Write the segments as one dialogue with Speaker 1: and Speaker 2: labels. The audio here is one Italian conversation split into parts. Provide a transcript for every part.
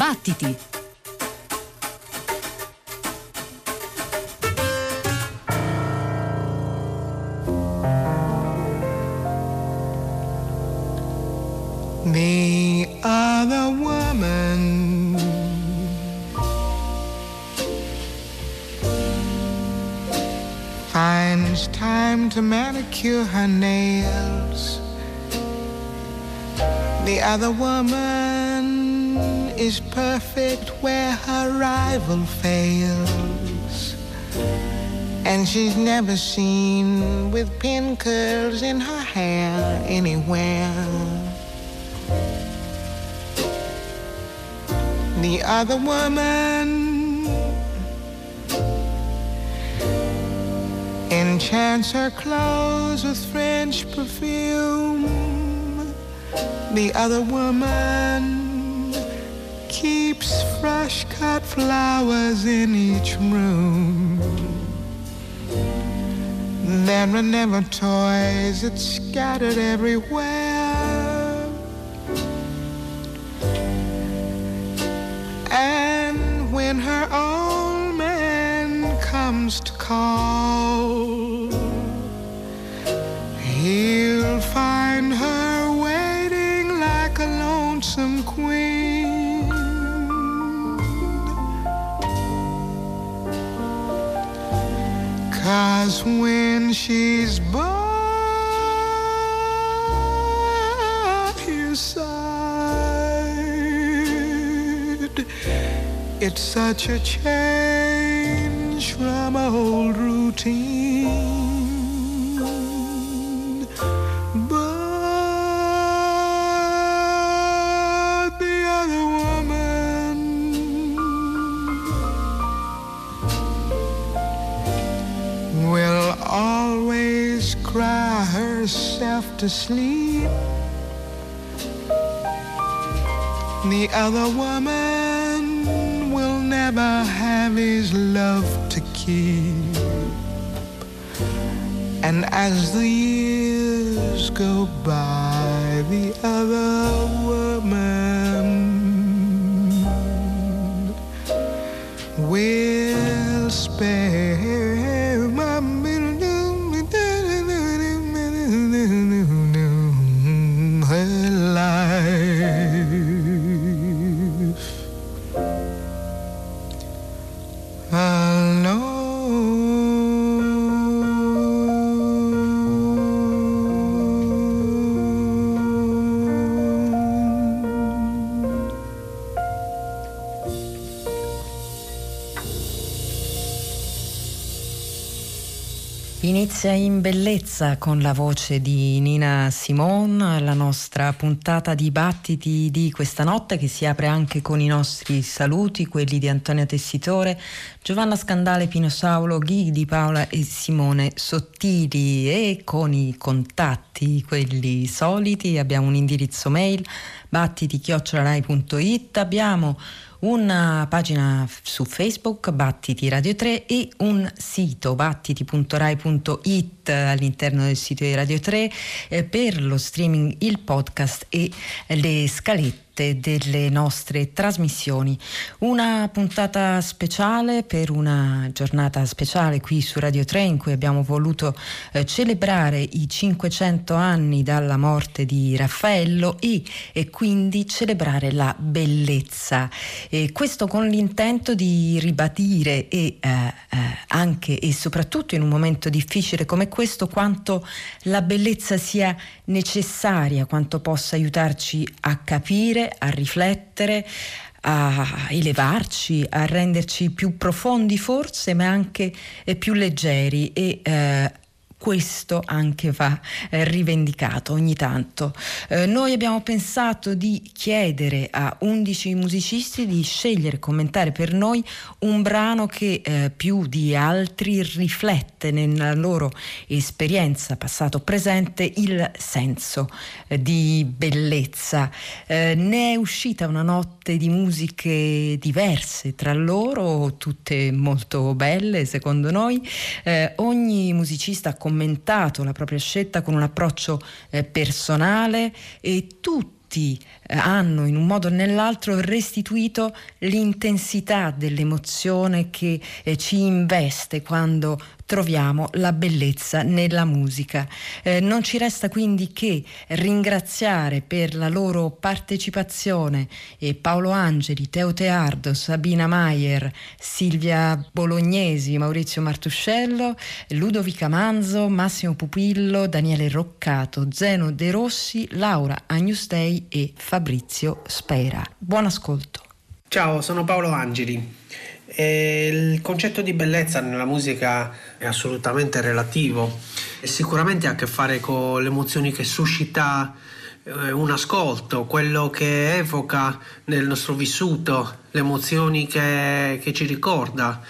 Speaker 1: Battiti!
Speaker 2: The other woman finds time to manicure her nails. The other woman is perfect where her rival fails. And she's never seen with pin curls in her hair anywhere. The other woman enchants her clothes with French perfume. The other woman cut flowers in each room. There are never toys, it's scattered everywhere. And when her old man comes to call, Cause when she's by your side, it's such a change to sleep. The other woman
Speaker 3: Inizia in bellezza con la voce di Nina Simone, la nostra puntata di battiti di questa notte che si apre anche con i nostri saluti, quelli di Antonio Tessitore, Giovanna Scandale, Pino Saulo, Ghi di Paola e Simone Sottili. E con i contatti, quelli soliti, abbiamo un indirizzo mail battiti-rai.it, abbiamo una pagina su Facebook, Battiti Radio 3 e un sito battiti.rai.it all'interno del sito di Radio 3 eh, per lo streaming, il podcast e le scalette delle nostre trasmissioni. Una puntata speciale per una giornata speciale qui su Radio 3 in cui abbiamo voluto eh, celebrare i 500 anni dalla morte di Raffaello e, e quindi celebrare la bellezza. E questo con l'intento di ribadire e eh, eh, anche e soprattutto in un momento difficile come questo quanto la bellezza sia necessaria, quanto possa aiutarci a capire, a riflettere, a elevarci, a renderci più profondi forse, ma anche eh, più leggeri e eh, questo anche va eh, rivendicato ogni tanto. Eh, noi abbiamo pensato di chiedere a 11 musicisti di scegliere e commentare per noi un brano che eh, più di altri riflette nella loro esperienza passato-presente il senso eh, di bellezza. Eh, ne è uscita una notte di musiche diverse tra loro, tutte molto belle secondo noi. Eh, ogni musicista ha commentato la propria scelta con un approccio eh, personale e tutti eh, hanno in un modo o nell'altro restituito l'intensità dell'emozione che eh, ci investe quando troviamo la bellezza nella musica. Eh, non ci resta quindi che ringraziare per la loro partecipazione eh, Paolo Angeli, Teo Teardo, Sabina Maier, Silvia Bolognesi, Maurizio Martuscello, Ludovica Manzo, Massimo Pupillo, Daniele Roccato, Zeno De Rossi, Laura Agnustei e Fabrizio Spera. Buon ascolto.
Speaker 4: Ciao, sono Paolo Angeli. E il concetto di bellezza nella musica è assolutamente relativo e sicuramente ha a che fare con le emozioni che suscita eh, un ascolto, quello che evoca nel nostro vissuto, le emozioni che, che ci ricorda.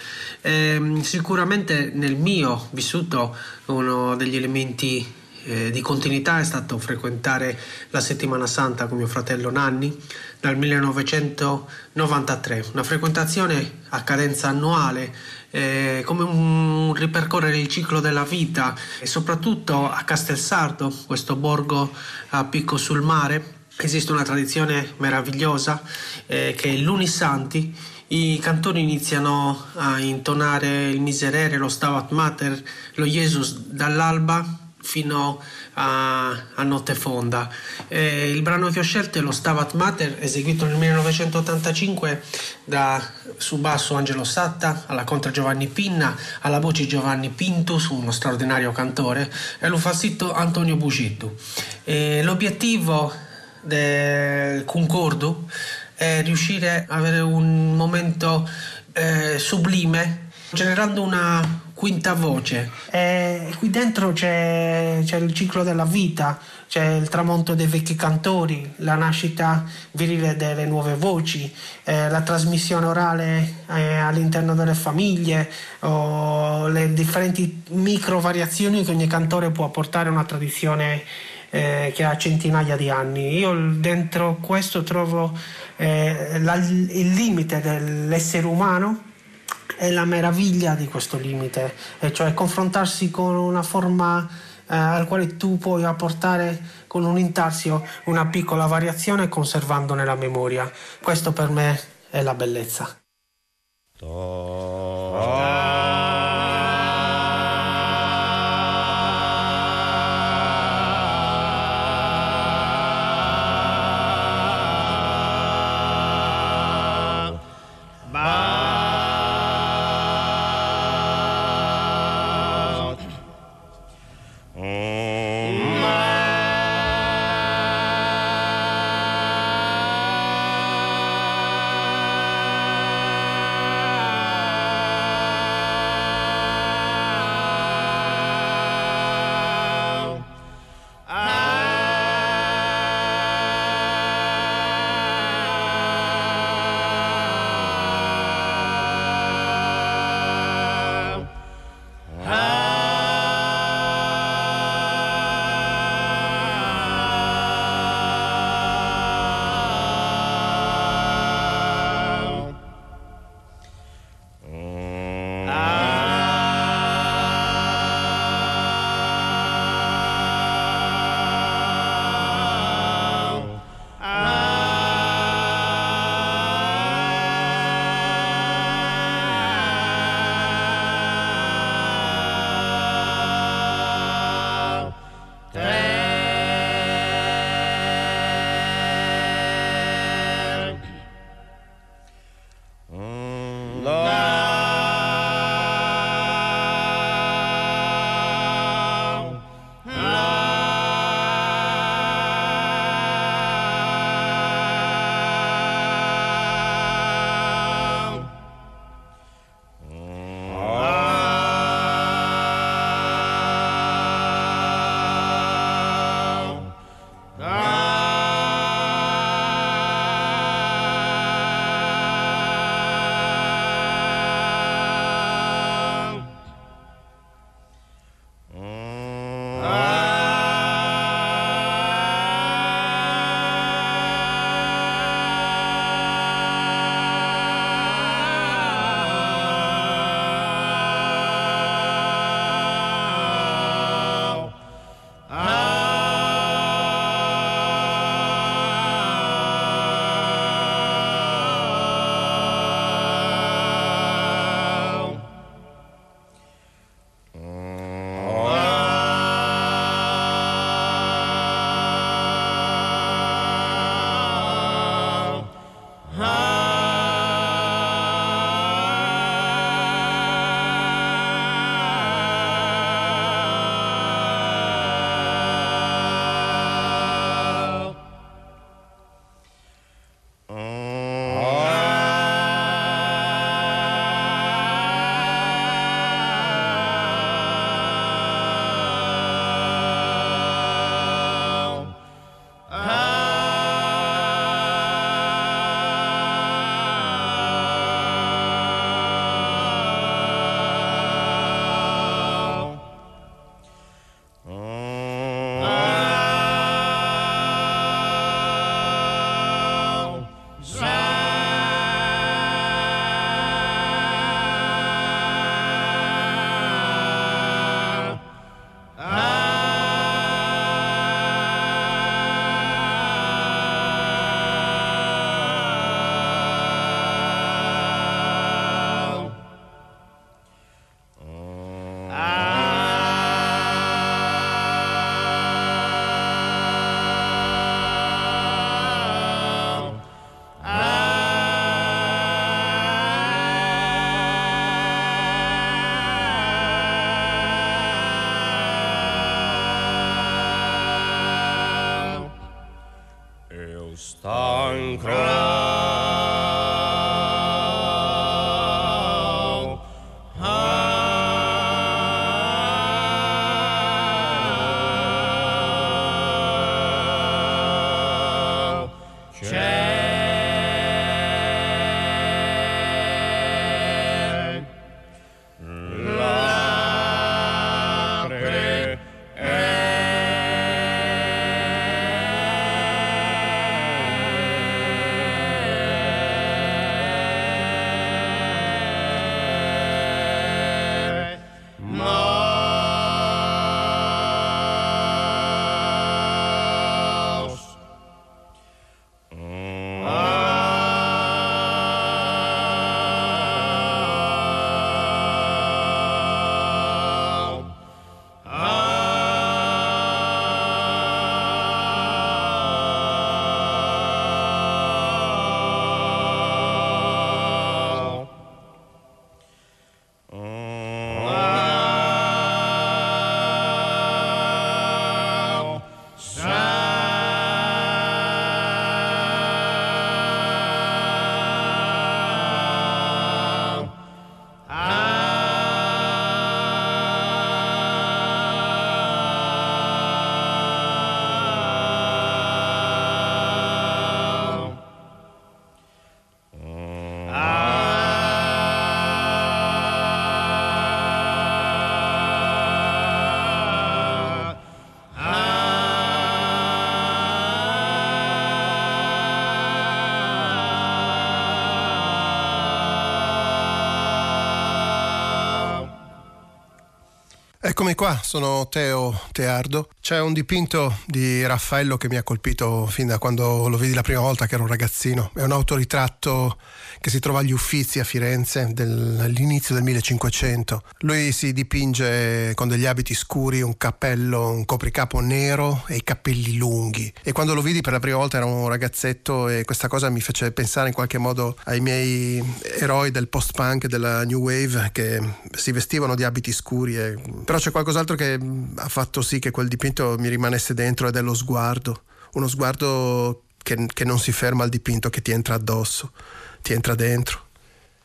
Speaker 4: E, ehm, sicuramente nel mio vissuto uno degli elementi eh, di continuità è stato frequentare la settimana santa con mio fratello Nanni dal 1993, una frequentazione a cadenza annuale eh, come un ripercorrere il ciclo della vita. E soprattutto a Castelsardo, questo borgo a picco sul mare, esiste una tradizione meravigliosa eh, che è l'Unisanti i cantori iniziano a intonare il Miserere, lo Stabat Mater, lo Jesus dall'alba fino a, a notte fonda. Eh, il brano che ho scelto è lo Stabat Mater, eseguito nel 1985 da su basso Angelo Satta, alla contra Giovanni Pinna, alla voce Giovanni Pintus, uno straordinario cantore, e allo falsetto Antonio Bugittu. Eh, l'obiettivo del concordo è riuscire ad avere un momento eh, sublime generando una quinta voce. E qui dentro c'è, c'è, il ciclo della vita, c'è il tramonto dei vecchi cantori, la nascita virile delle nuove voci, eh, la trasmissione orale eh, all'interno delle famiglie, o le differenti micro variazioni che ogni cantore può apportare a una tradizione eh, che ha centinaia di anni. Io dentro questo trovo eh, la, il limite dell'essere umano è la meraviglia di questo limite, e cioè confrontarsi con una forma eh, al quale tu puoi apportare con un intarsio una piccola variazione conservandone la memoria. Questo per me è la bellezza. Oh.
Speaker 5: Eccomi qua, sono Teo Teardo. C'è un dipinto di Raffaello che mi ha colpito fin da quando lo vidi la prima volta che ero un ragazzino. È un autoritratto che si trova agli Uffizi a Firenze dell'inizio del 1500. Lui si dipinge con degli abiti scuri, un cappello, un copricapo nero e i capelli lunghi. E quando lo vidi per la prima volta ero un ragazzetto e questa cosa mi fece pensare in qualche modo ai miei eroi del post-punk, della New Wave, che si vestivano di abiti scuri. E... Però c'è qualcos'altro che ha fatto sì che quel dipinto mi rimanesse dentro ed è lo sguardo. Uno sguardo che, che non si ferma al dipinto, che ti entra addosso ti entra dentro.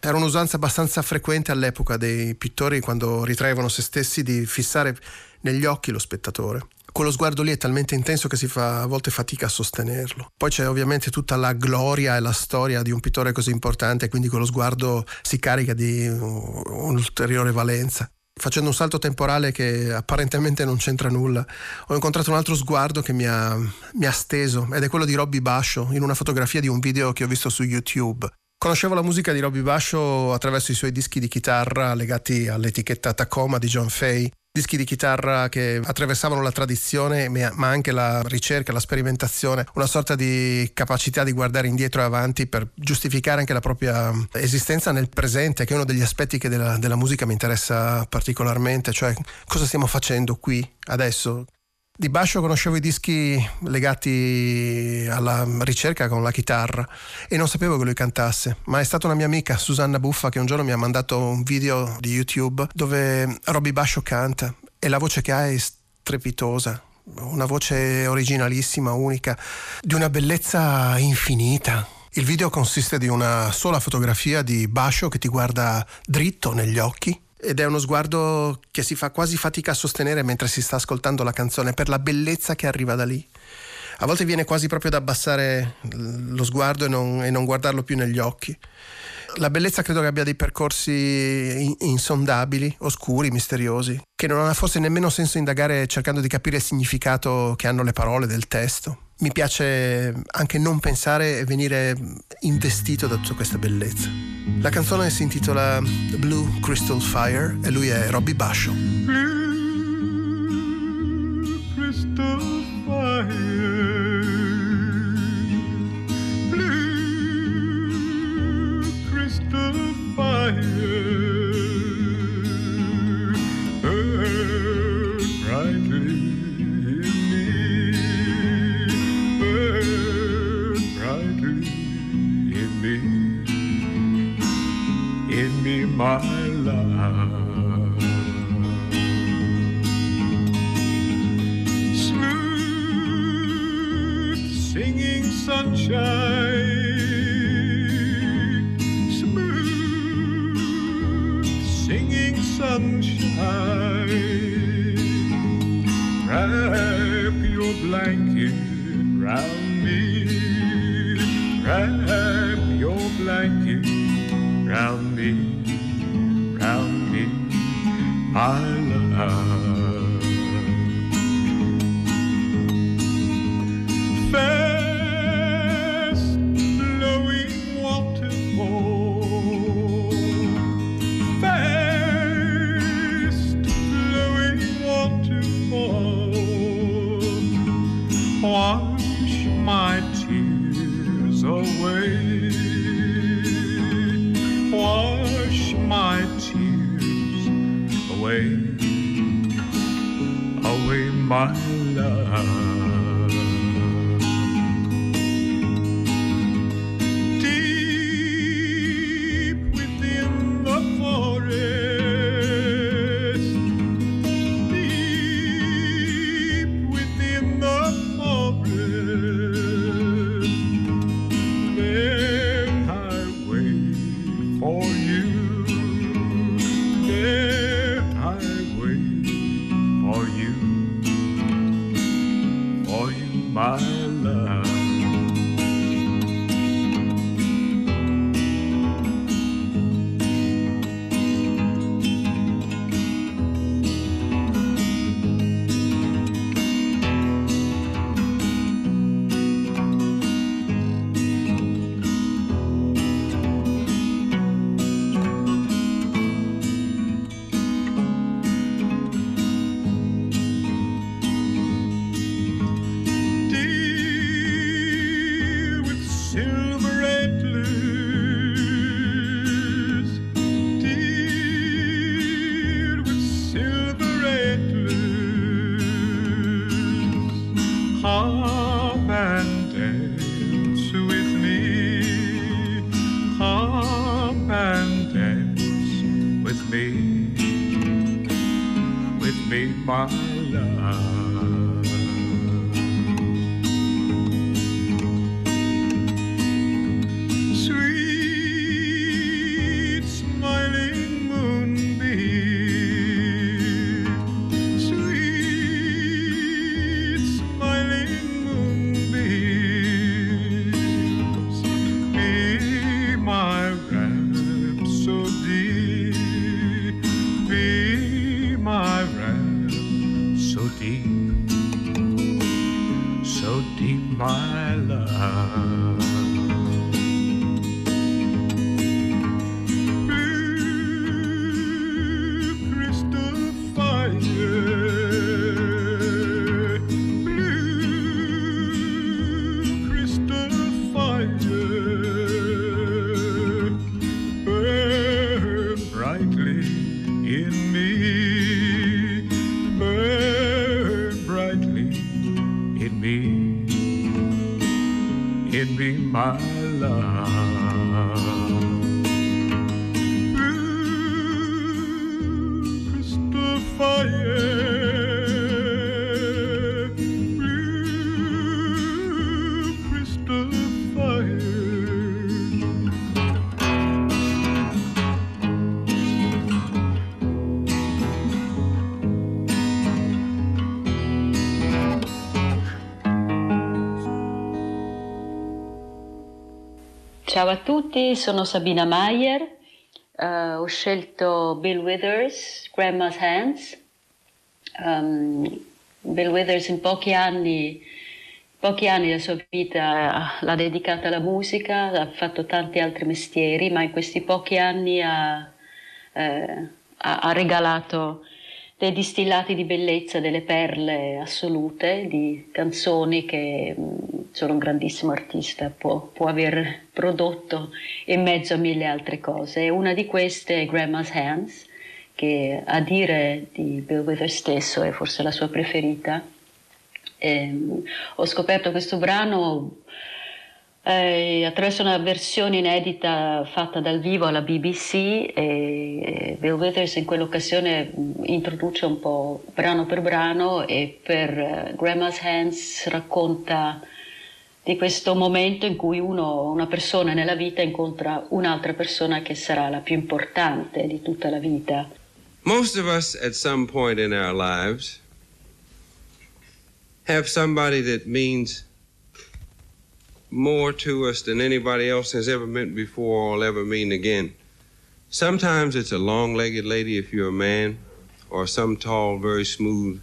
Speaker 5: Era un'usanza abbastanza frequente all'epoca dei pittori quando ritraevano se stessi di fissare negli occhi lo spettatore. Quello sguardo lì è talmente intenso che si fa a volte fatica a sostenerlo. Poi c'è ovviamente tutta la gloria e la storia di un pittore così importante, quindi quello sguardo si carica di un'ulteriore valenza. Facendo un salto temporale che apparentemente non c'entra nulla, ho incontrato un altro sguardo che mi ha, mi ha steso ed è quello di Robby Bascio in una fotografia di un video che ho visto su YouTube. Conoscevo la musica di Robbie Bascio attraverso i suoi dischi di chitarra legati all'etichetta Tacoma di John Fay, dischi di chitarra che attraversavano la tradizione ma anche la ricerca, la sperimentazione, una sorta di capacità di guardare indietro e avanti per giustificare anche la propria esistenza nel presente, che è uno degli aspetti che della, della musica mi interessa particolarmente, cioè cosa stiamo facendo qui, adesso, di Bascio conoscevo i dischi legati alla ricerca con la chitarra e non sapevo che lui cantasse, ma è stata una mia amica, Susanna Buffa, che un giorno mi ha mandato un video di YouTube dove Robby Bascio canta e la voce che ha è strepitosa, una voce originalissima, unica, di una bellezza infinita. Il video consiste di una sola fotografia di Bascio che ti guarda dritto negli occhi ed è uno sguardo che si fa quasi fatica a sostenere mentre si sta ascoltando la canzone per la bellezza che arriva da lì. A volte viene quasi proprio da abbassare lo sguardo e non, e non guardarlo più negli occhi. La bellezza credo che abbia dei percorsi insondabili, oscuri, misteriosi, che non ha forse nemmeno senso indagare cercando di capire il significato che hanno le parole del testo mi piace anche non pensare e venire investito da tutta questa bellezza. La canzone si intitola Blue Crystal Fire e lui è Robby Basho.
Speaker 6: Blue Crystal Fire Blue Crystal Fire my love. Smooth singing sunshine, smooth singing sunshine. Wrap your blanket round me, wrap your blanket round me. I love.
Speaker 7: Ciao a tutti, sono Sabina Mayer, uh, ho scelto Bill Withers, Grandma's Hands. Um, Bill Withers in pochi anni, pochi anni della sua vita l'ha dedicata alla musica, ha fatto tanti altri mestieri, ma in questi pochi anni ha, eh, ha regalato dei distillati di bellezza, delle perle assolute, di canzoni che mm, solo un grandissimo artista può, può, aver prodotto in mezzo a mille altre cose. E una di queste è Grandma's Hands, che a dire di Bill Withers stesso è forse la sua preferita. E, ehm, ho scoperto questo brano eh, attraverso una versione inedita fatta dal vivo alla BBC e Bill Withers in quell'occasione introduce un po' brano per brano e per uh, Grandma's Hands racconta di questo momento in cui uno, una persona nella vita incontra un'altra persona che sarà la più importante di tutta la vita.
Speaker 8: Most of us at some point in our lives have somebody that means more to us than anybody else has ever meant before or will ever mean again. Sometimes it's a long legged lady if you're a man, or some tall, very smooth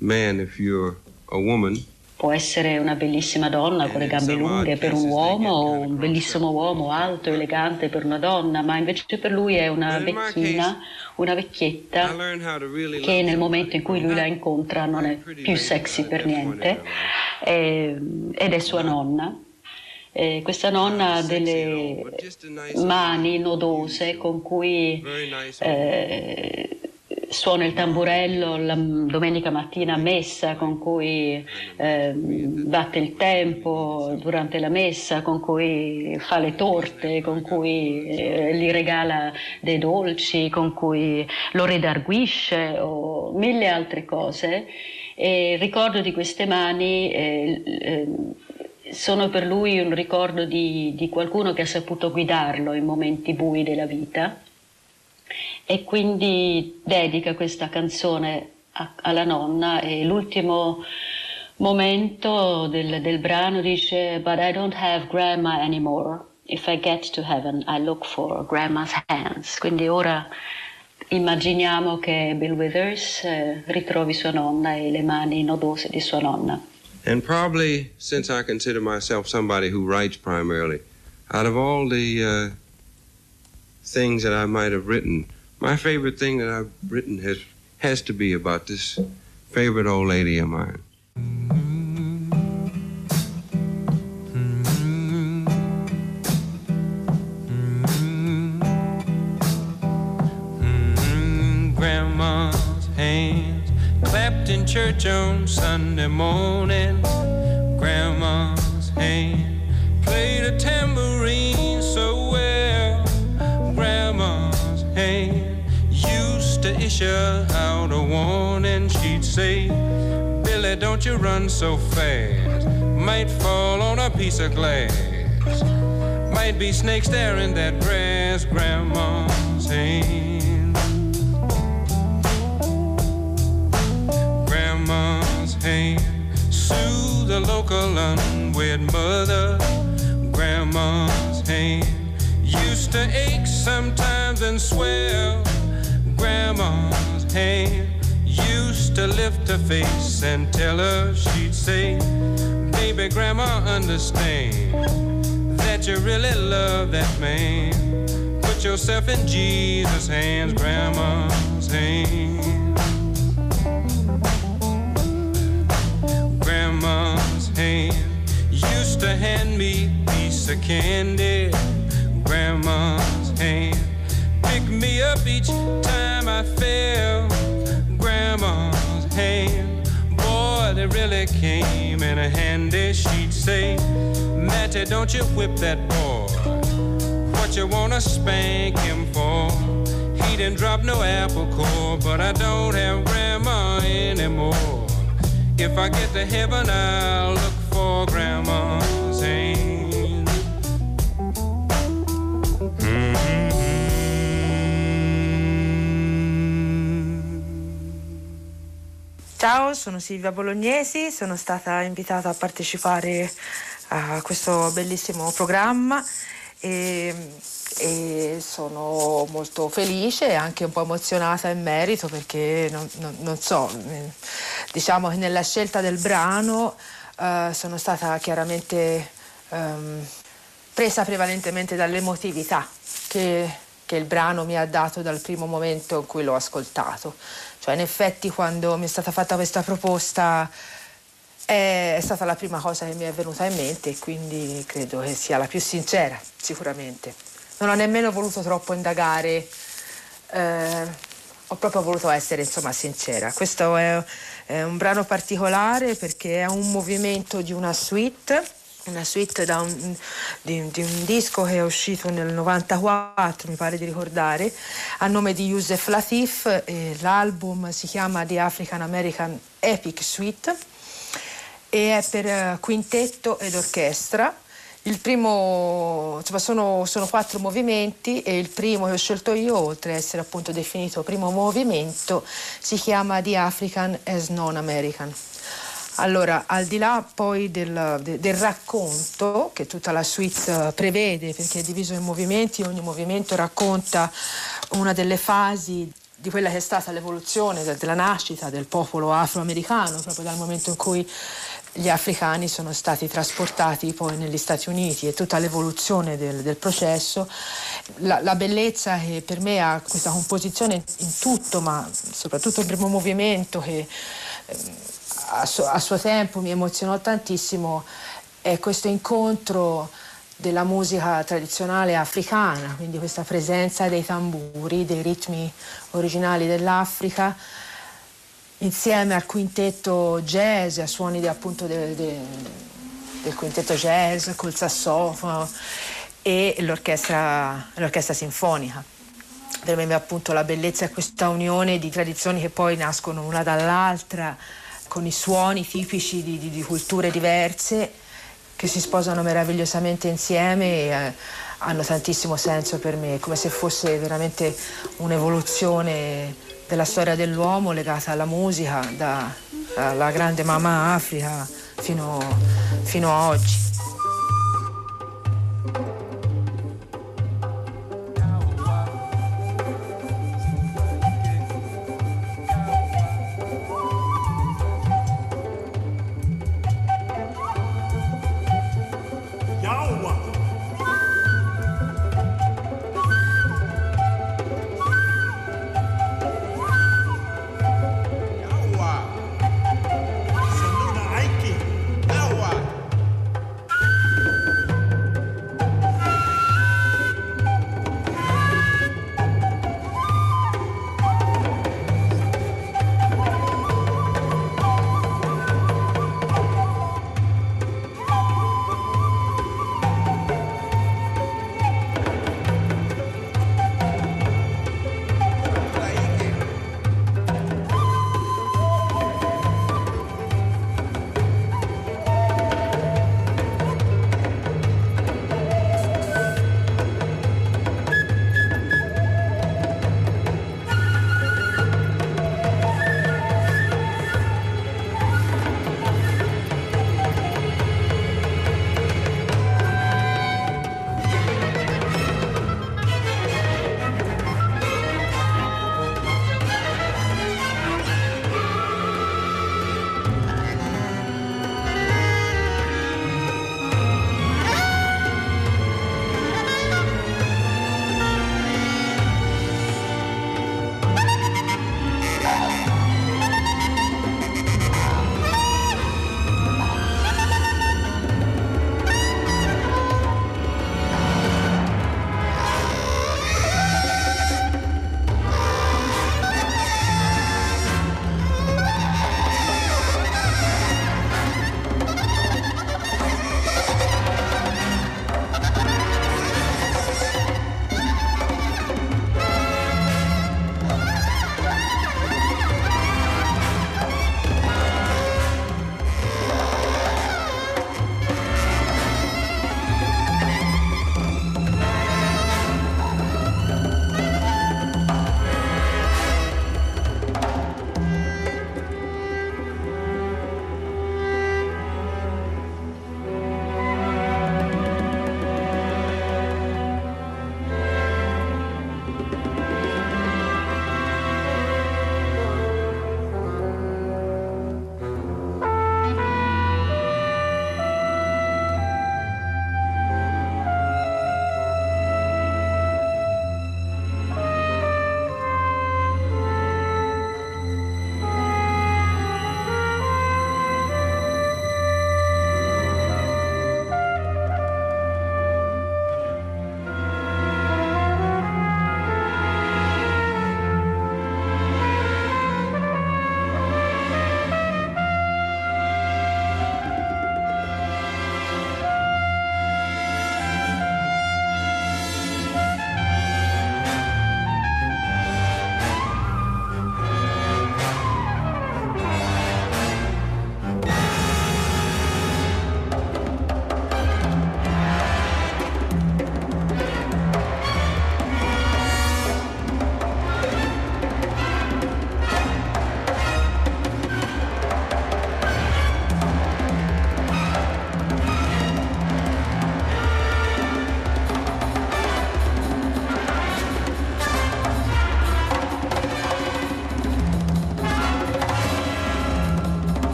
Speaker 8: man if you're a woman.
Speaker 7: Può essere una bellissima donna con le gambe lunghe per un uomo o un bellissimo uomo alto, elegante per una donna, ma invece per lui è una vecchina, una vecchietta che nel momento in cui lui la incontra non è più sexy per niente. eh, ed è sua nonna. Eh, questa nonna ha delle mani nodose con cui eh, suona il tamburello la domenica mattina a messa, con cui eh, batte il tempo durante la messa, con cui fa le torte, con cui eh, gli regala dei dolci, con cui lo redarguisce o mille altre cose. E il ricordo di queste mani eh, eh, sono per lui un ricordo di, di qualcuno che ha saputo guidarlo in momenti bui della vita e quindi dedica questa canzone a, alla nonna e l'ultimo momento del, del, brano dice But I don't have grandma anymore. If I get to heaven I look for grandma's hands. Quindi ora immaginiamo che Bill Withers eh, ritrovi sua nonna e le mani nodose di sua nonna.
Speaker 8: And probably, since I consider myself somebody who writes primarily, out of all the uh, things that I might have written, my favorite thing that I've written has has to be about this favorite old lady of mine.
Speaker 9: Grandma's hands clapped in church on Sunday morning. Grandma's hand played a tambourine so well. Grandma's hand used to issue out a warning. She'd say, Billy, don't you run so fast. Might fall on a piece of glass. Might be snakes there in that grass, Grandma's hand. Grandma's hand. Soothe the local unwed mother. Grandma's hand. Used to ache sometimes and swell grandma's hand used to lift her face and tell her she'd say, Baby, grandma, understand that you really love that man. Put yourself in Jesus' hands, grandma's hand. Grandma's hand used to hand me a piece of candy. Grandma's hand pick me up each time I fell. Grandma's hand, boy, they really came in a handy. She'd say, Matty, don't you whip that boy. What you wanna spank him for? He didn't drop no apple core, but I don't have grandma anymore. If I get to heaven, I'll
Speaker 10: Ciao, sono Silvia Bolognesi, sono stata invitata a partecipare a questo bellissimo programma e, e, sono molto felice e anche un po' emozionata in merito perché non, non, non so, diciamo che nella scelta del brano eh, sono stata chiaramente ehm, presa prevalentemente dall'emotività che, che il brano mi ha dato dal primo momento in cui l'ho ascoltato. Cioè in effetti quando mi è stata fatta questa proposta è stata la prima cosa che mi è venuta in mente e quindi credo che sia la più sincera, sicuramente. Non ho nemmeno voluto troppo indagare, eh, ho proprio voluto essere insomma sincera. Questo è, è un brano particolare perché è un movimento di una suite una suite un, di, di, un disco che è uscito nel 94, mi pare di ricordare, a nome di Yusef Latif. l'album si chiama The African American Epic Suite e è per eh, quintetto ed orchestra. Il primo, insomma, sono, sono, quattro movimenti e il primo che ho scelto io, oltre ad essere appunto definito primo movimento, si chiama The African as Non-American. Allora, al di là poi del, de, del, racconto che tutta la suite prevede, perché è diviso in movimenti, ogni movimento racconta una delle fasi di quella che è stata l'evoluzione della nascita del popolo afroamericano, proprio dal momento in cui gli africani sono stati trasportati poi negli Stati Uniti e tutta l'evoluzione del, del processo. La, la, bellezza che per me ha questa composizione in tutto, ma soprattutto il primo movimento che eh, a, su, a suo tempo mi emozionò tantissimo, è questo incontro della musica tradizionale africana, quindi questa presenza dei tamburi, dei ritmi originali dell'Africa insieme al quintetto jazz, a suoni de, appunto de, de, del quintetto jazz col sassofono e l'orchestra, l'orchestra sinfonica. Per me appunto la bellezza è questa unione di tradizioni che poi nascono una dall'altra, con i suoni tipici di, di, di culture diverse che si sposano meravigliosamente insieme e eh, hanno tantissimo senso per me, come se fosse veramente un'evoluzione della storia dell'uomo legata alla musica, dalla grande mamma Africa fino, fino a oggi.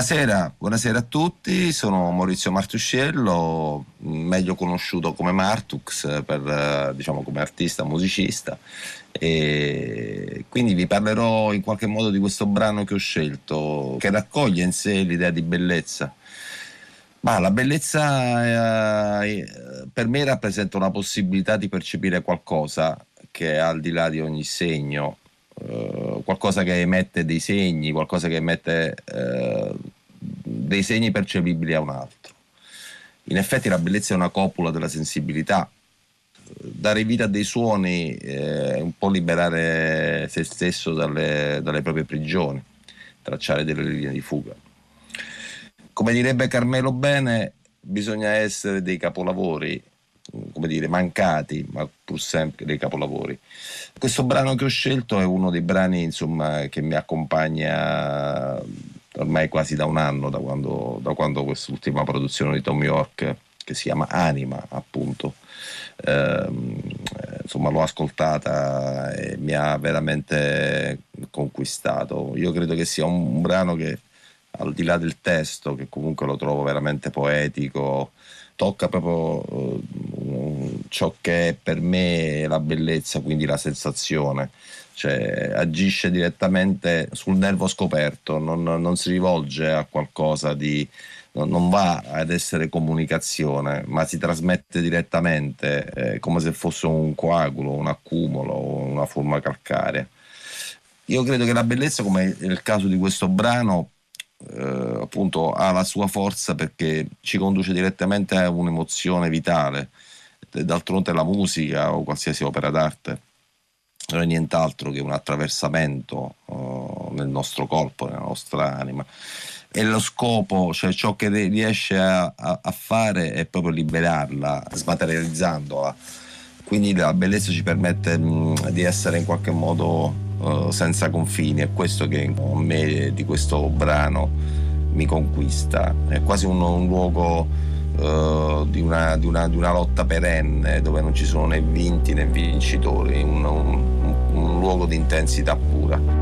Speaker 11: Buonasera, buonasera, a tutti, sono Maurizio Martuscello, meglio conosciuto come Martux per, diciamo, come artista, musicista. E quindi vi parlerò in qualche modo di questo brano che ho scelto che raccoglie in sé l'idea di bellezza. Ma la bellezza eh, per me rappresenta una possibilità di percepire qualcosa che è al di là di ogni segno, eh, qualcosa che emette dei segni, qualcosa che emette eh, dei segni percepibili a un altro. In effetti la bellezza è una copula della sensibilità. Dare vita a dei suoni è un po' liberare se stesso dalle, dalle proprie prigioni, tracciare delle linee di fuga. Come direbbe Carmelo Bene, bisogna essere dei capolavori come dire, mancati, ma pur sempre dei capolavori. Questo brano che ho scelto è uno dei brani insomma, che mi accompagna ormai quasi da un anno, da quando, da quando quest'ultima produzione di Tom York, che si chiama Anima, appunto, ehm, insomma l'ho ascoltata e mi ha veramente conquistato. Io credo che sia un, un brano che al di là del testo, che comunque lo trovo veramente poetico, tocca proprio uh, ciò che è per me la bellezza, quindi la sensazione. Cioè, agisce direttamente sul nervo scoperto, non, non si rivolge a qualcosa di, non va ad essere comunicazione, ma si trasmette direttamente eh, come se fosse un coagulo, un accumulo, una forma calcarea. Io credo che la bellezza, come nel caso di questo brano, eh, appunto ha la sua forza perché ci conduce direttamente a un'emozione vitale. D'altronde la musica o qualsiasi opera d'arte non è nient'altro che un attraversamento uh, nel nostro corpo, nella nostra anima. E lo scopo, cioè ciò che riesce a, a, a fare è proprio liberarla, smaterializzandola. Quindi la bellezza ci permette mh, di essere in qualche modo uh, senza confini, è questo che a me di questo brano mi conquista, è quasi un, un luogo uh, di, una, di, una, di, una, lotta perenne dove non ci sono né vinti né vincitori, un, un, un luogo di intensità pura.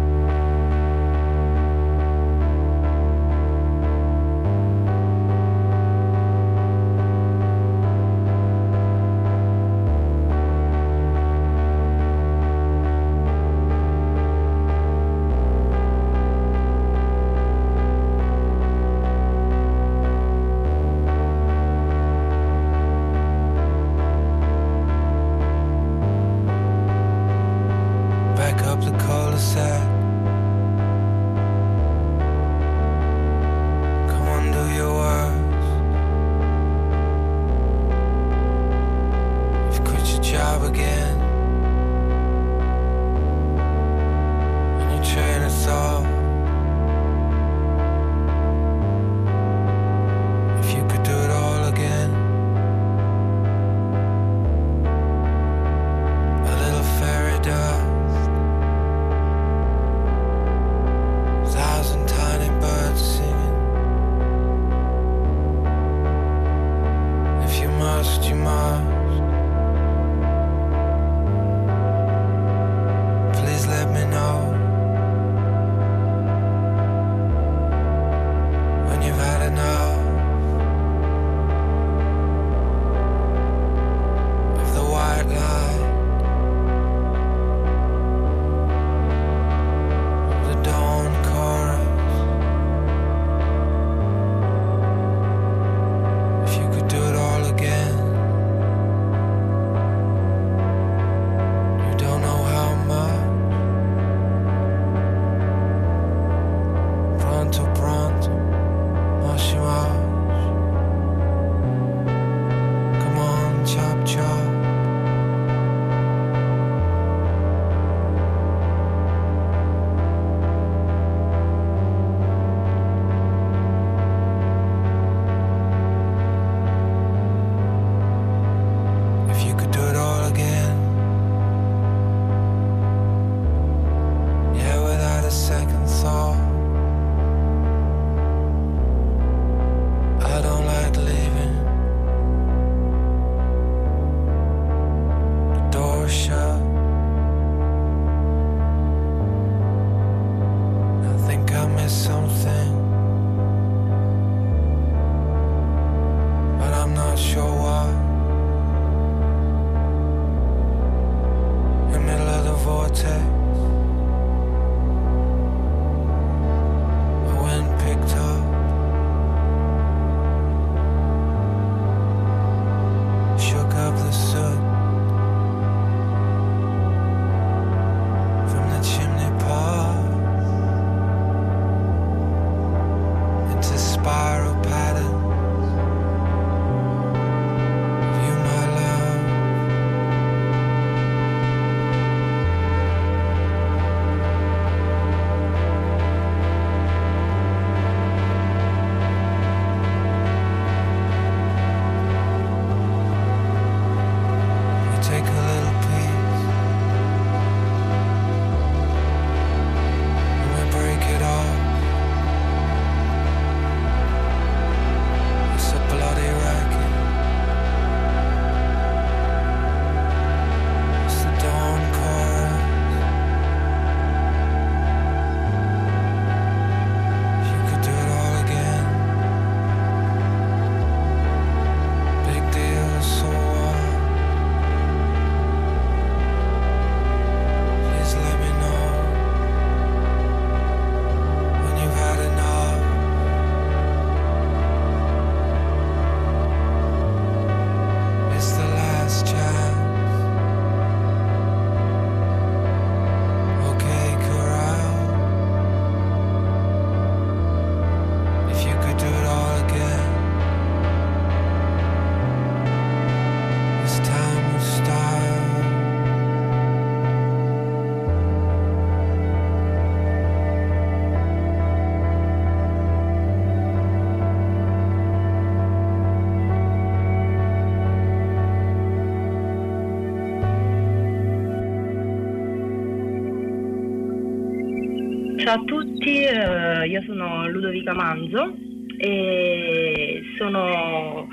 Speaker 12: Io sono Ludovica Manzo e sono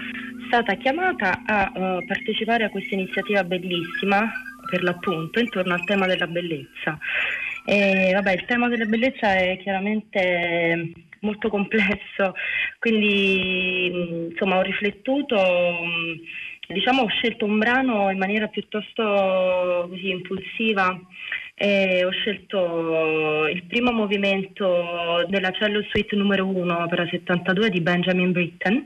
Speaker 12: stata chiamata a eh, partecipare a questa iniziativa bellissima, per l'appunto, intorno al tema della bellezza. E, vabbè, il tema della bellezza è chiaramente molto complesso, quindi mh, insomma ho riflettuto, mh, diciamo ho scelto un brano in maniera piuttosto così impulsiva e ho scelto il primo movimento della Cello Suite numero 1, opera 72 di Benjamin Britten,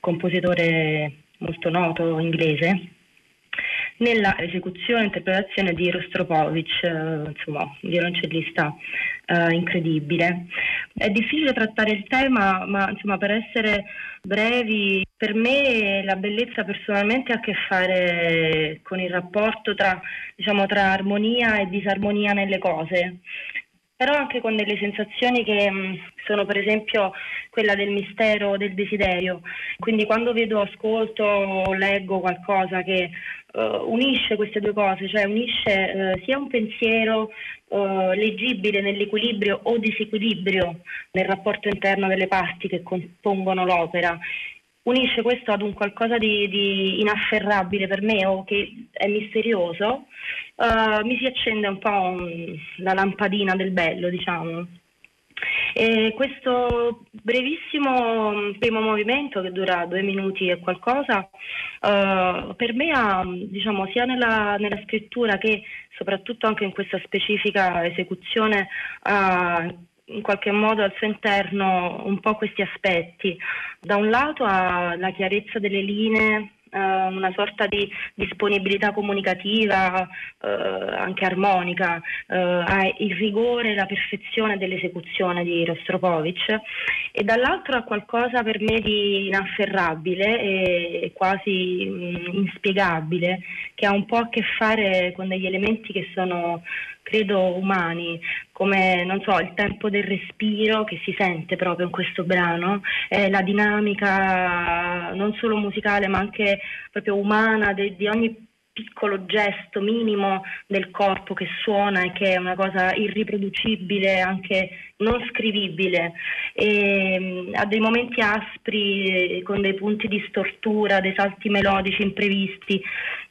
Speaker 12: compositore molto noto inglese, nella esecuzione e interpretazione di Rostropovich, eh, insomma, violoncellista eh, incredibile. È difficile trattare il tema, ma insomma, per essere brevi, per me la bellezza personalmente ha a che fare con il rapporto tra, diciamo, tra armonia e disarmonia nelle cose però anche con delle sensazioni che mh, sono per esempio quella del mistero, del desiderio. Quindi quando vedo, ascolto o leggo qualcosa che eh, unisce queste due cose, cioè unisce eh, sia un pensiero eh, leggibile nell'equilibrio o disequilibrio nel rapporto interno delle parti che compongono l'opera, unisce questo ad un qualcosa di, di inafferrabile per me o che è misterioso, eh, mi si accende un po' un- la lampadina del bello, diciamo. E questo brevissimo mh, primo movimento che dura due minuti e qualcosa, eh, per me ha, mh, diciamo, sia nella, nella scrittura che soprattutto anche in questa specifica esecuzione, ha in qualche modo al suo interno un po' questi aspetti. Da un lato ha la chiarezza delle linee, eh, una sorta di disponibilità comunicativa, eh, anche armonica, eh, il rigore e la perfezione dell'esecuzione di Rostropovich e dall'altro ha qualcosa per me di inafferrabile e quasi mh, inspiegabile che ha un po' a che fare con degli elementi che sono credo umani, come non so, il tempo del respiro che si sente proprio in questo brano, eh, la dinamica non solo musicale ma anche proprio umana de- di ogni piccolo gesto minimo del corpo che suona e che è una cosa irriproducibile, anche non scrivibile. E, mh, ha dei momenti aspri eh, con dei punti di stortura, dei salti melodici imprevisti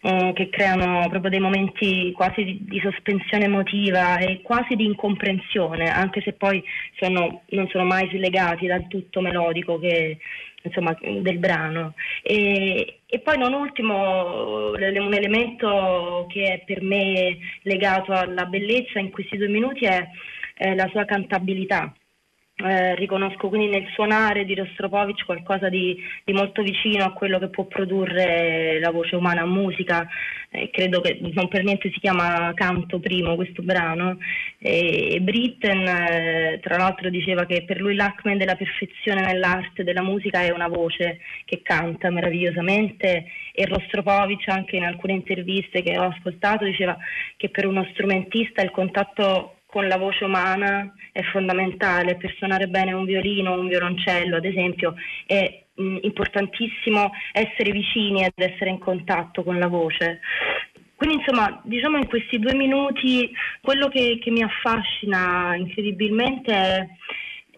Speaker 12: eh, che creano proprio dei momenti quasi di, di sospensione emotiva e quasi di incomprensione, anche se poi sono- non sono mai slegati dal tutto melodico che insomma, del brano. E, e, poi non ultimo un elemento che è per me legato alla bellezza in questi due minuti è, è la sua cantabilità. Eh, riconosco quindi nel suonare di Rostropovich qualcosa di, di, molto vicino a quello che può produrre la voce umana a musica. Eh, credo che non per niente si chiama Canto Primo questo brano. E Britten, eh, tra l'altro, diceva che per lui l'acme della perfezione nell'arte della musica è una voce che canta meravigliosamente. E Rostropovich, anche in alcune interviste che ho ascoltato, diceva che per uno strumentista il contatto con la voce umana è fondamentale per suonare bene un violino un violoncello, ad esempio, è mh, importantissimo essere vicini ed essere in contatto con la voce. Quindi insomma, diciamo in questi due minuti quello che, che mi affascina incredibilmente è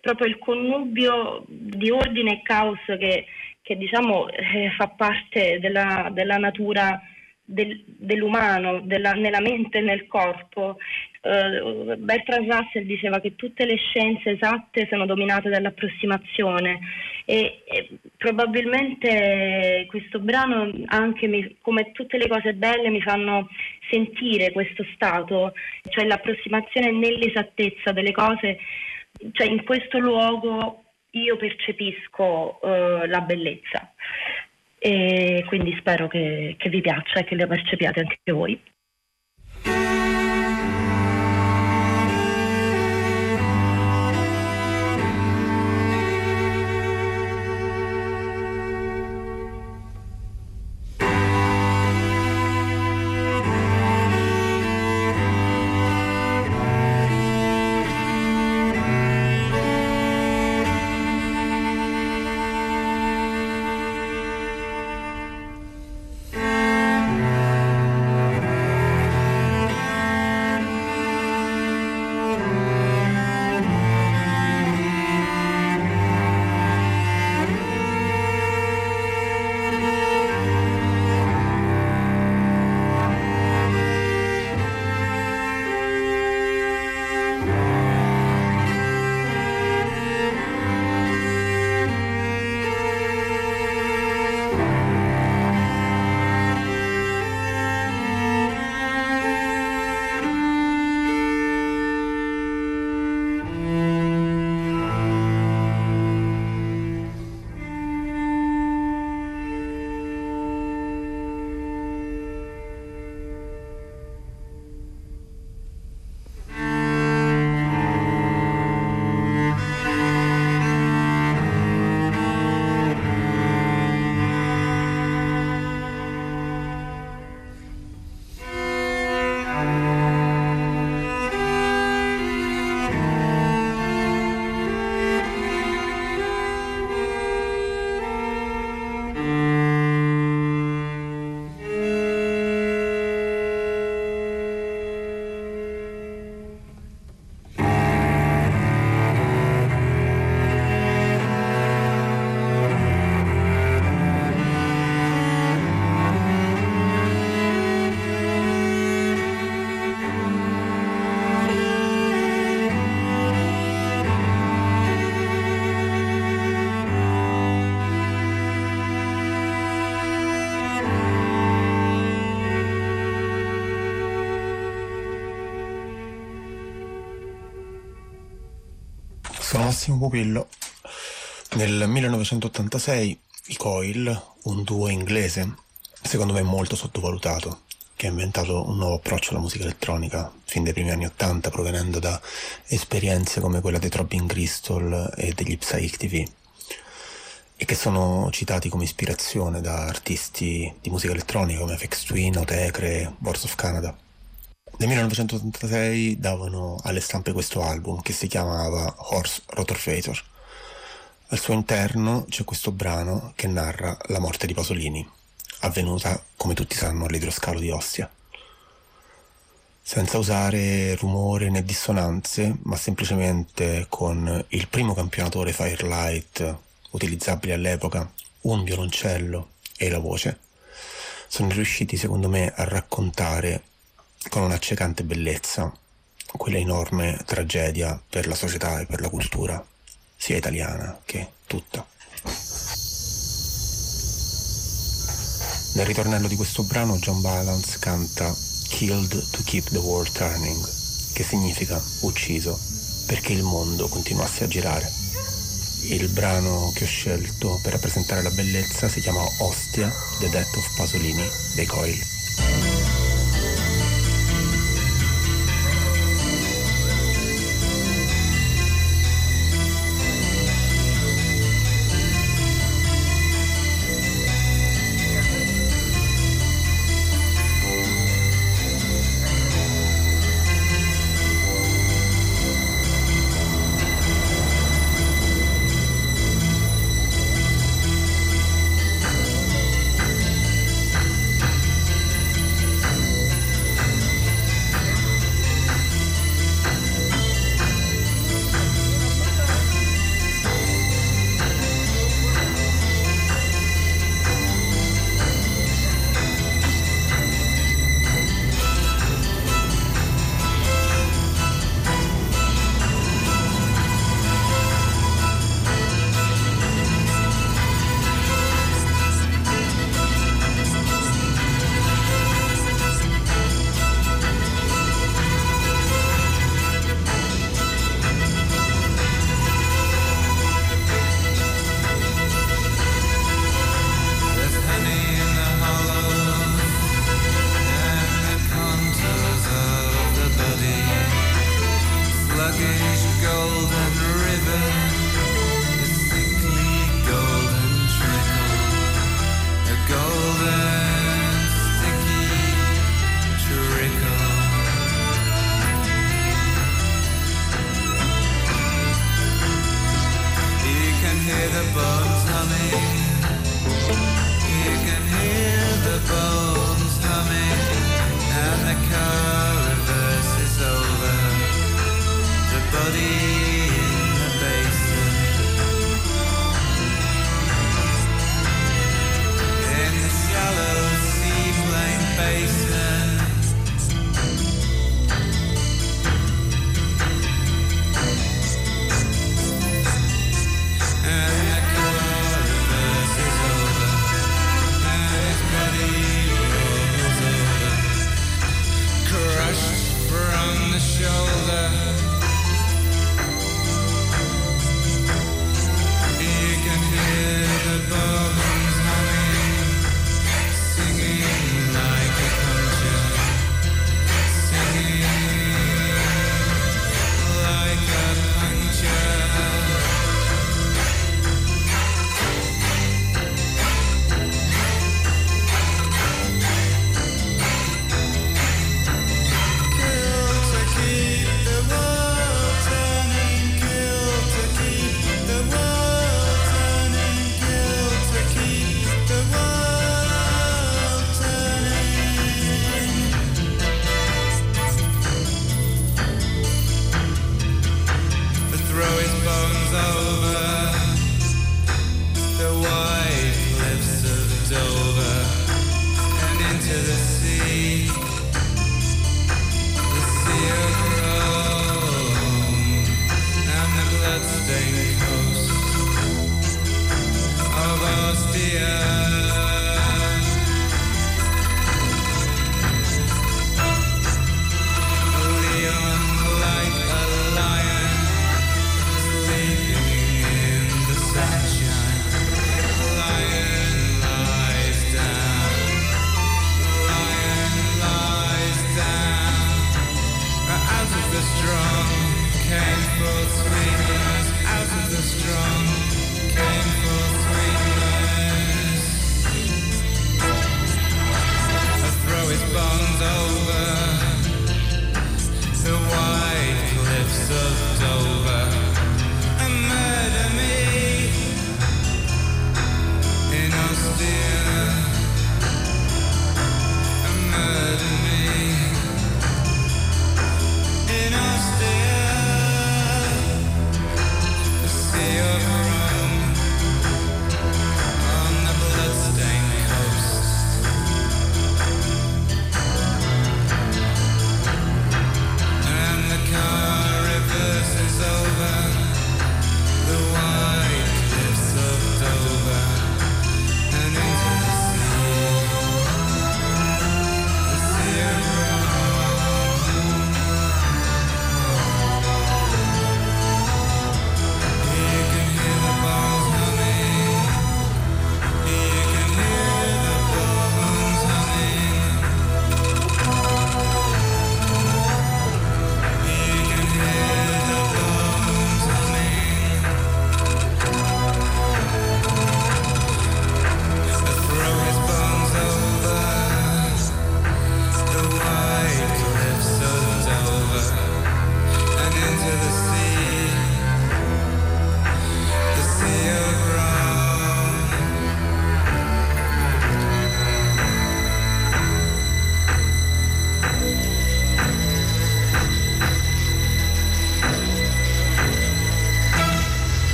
Speaker 12: proprio il connubio di ordine e caos che, che diciamo eh, fa parte della, della natura del, dell'umano, della, nella mente e nel corpo. Uh, Bertrand Russell diceva che tutte le scienze esatte sono dominate dall'approssimazione e, e probabilmente questo brano, anche mi, come tutte le cose belle, mi fanno sentire questo stato, cioè l'approssimazione nell'esattezza delle cose, cioè in questo luogo io percepisco uh, la bellezza e quindi spero che, che vi piaccia e che le percepiate anche voi.
Speaker 13: Massimo Pupillo. Nel 1986 i Coil, un duo inglese, secondo me molto sottovalutato, che ha inventato un nuovo approccio alla musica elettronica fin dai primi anni 80 provenendo da esperienze come quella dei Throbbing Crystal e degli Psych TV e che sono citati come ispirazione da artisti di musica elettronica come FX Twin, Otecre, Boards of Canada. Nel 1986 davano alle stampe questo album che si chiamava Horse Rotorfator. Al suo interno c'è questo brano che narra la morte di Pasolini, avvenuta, come tutti sanno, all'idroscalo di Ostia. Senza usare rumore né dissonanze, ma semplicemente con il primo campionatore Firelight utilizzabile all'epoca, un violoncello e la voce, sono riusciti secondo me a raccontare con un'accecante bellezza quella enorme tragedia per la società e per la cultura, sia italiana che tutta. Nel ritornello di questo brano John Balance canta Killed to keep the world turning, che significa ucciso perché il mondo continuasse a girare. Il brano che ho scelto per rappresentare la bellezza si chiama Ostia, The Death of Pasolini dei Coil.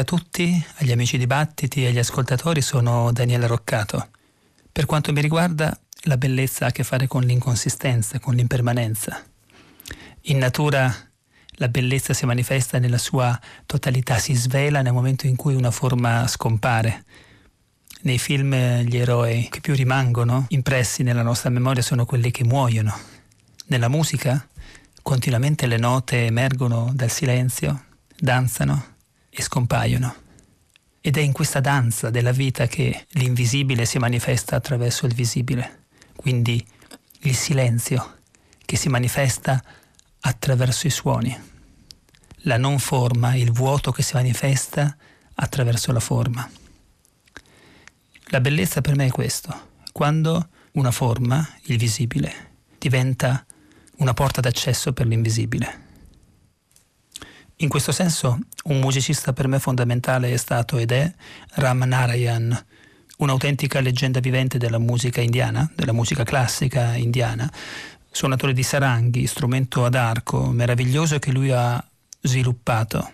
Speaker 14: A tutti, agli amici di Battiti e agli ascoltatori, sono Daniele Roccato. Per quanto mi riguarda, la bellezza ha a che fare con l'inconsistenza, con l'impermanenza. In natura la bellezza si manifesta nella sua totalità, si svela nel momento in cui una forma scompare. Nei film gli eroi che più rimangono impressi nella nostra memoria sono quelli che muoiono. Nella musica continuamente le note emergono dal silenzio, danzano e scompaiono. Ed è in questa danza della vita che l'invisibile si manifesta attraverso il visibile, quindi il silenzio che si manifesta attraverso i suoni la non forma, il vuoto che si manifesta attraverso la forma. La bellezza per me è questo, quando una forma, il visibile, diventa una porta d'accesso per l'invisibile. In questo senso, un musicista per me fondamentale è stato ed è Ram Narayan, un'autentica leggenda vivente della musica indiana, della musica classica indiana, suonatore di saranghi, strumento ad arco meraviglioso che lui ha sviluppato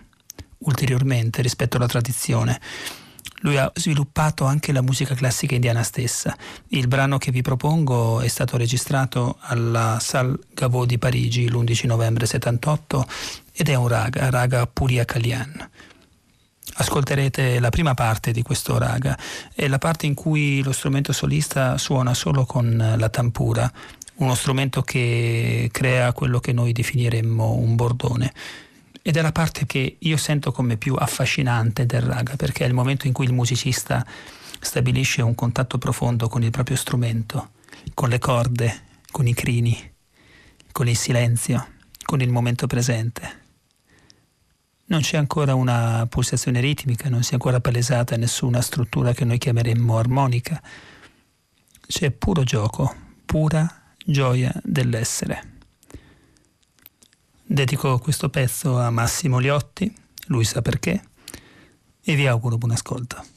Speaker 14: ulteriormente rispetto alla tradizione. Lui ha sviluppato anche la musica classica indiana stessa. Il brano che vi propongo è stato registrato alla Salle Gaveau di Parigi l'11 novembre 78 ed è un raga, raga Puria Kalyan. Ascolterete la prima parte di questo raga, è la parte in cui lo strumento solista suona solo con la tampura, uno strumento che crea quello che noi definiremmo un bordone ed è la parte che io sento come più affascinante del raga, perché è il momento in cui il musicista stabilisce un contatto profondo con il proprio strumento, con le corde, con i crini, con il silenzio, con il momento presente. Non c'è ancora una pulsazione ritmica, non si è ancora palesata nessuna struttura che noi chiameremmo armonica. C'è puro gioco, pura gioia dell'essere. Dedico questo pezzo a Massimo Liotti, lui sa perché, e vi auguro buon ascolto.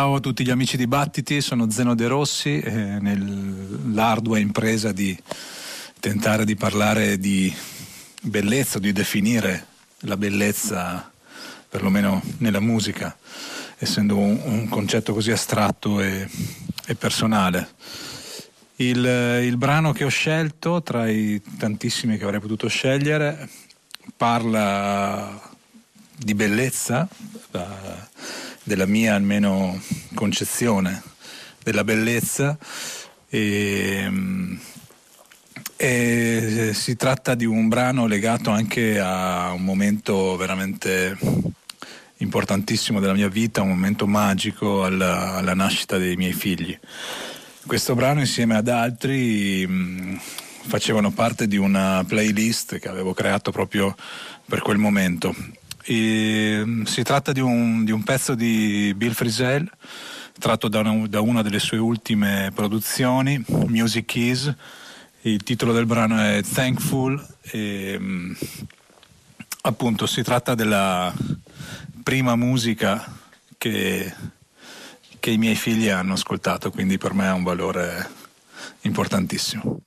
Speaker 15: Ciao a tutti gli amici di Battiti, sono Zeno De Rossi eh, nell'ardua impresa di tentare di parlare di bellezza, di definire la bellezza, perlomeno nella musica, essendo un, un concetto così astratto e, e personale. Il, il, brano che ho scelto, tra i tantissimi che avrei potuto scegliere, parla di bellezza, della mia almeno concezione della bellezza e, e si tratta di un brano legato anche a un momento veramente importantissimo della mia vita, un momento magico alla, alla nascita dei miei figli. Questo brano insieme ad altri mh, facevano parte di una playlist che avevo creato proprio per quel momento e, mm, si tratta di un, di un, pezzo di Bill Frisell tratto da una, da una, delle sue ultime produzioni, Music Keys. Il titolo del brano è Thankful e mm, appunto si tratta della prima musica che, che i miei figli hanno ascoltato, quindi per me ha un valore importantissimo.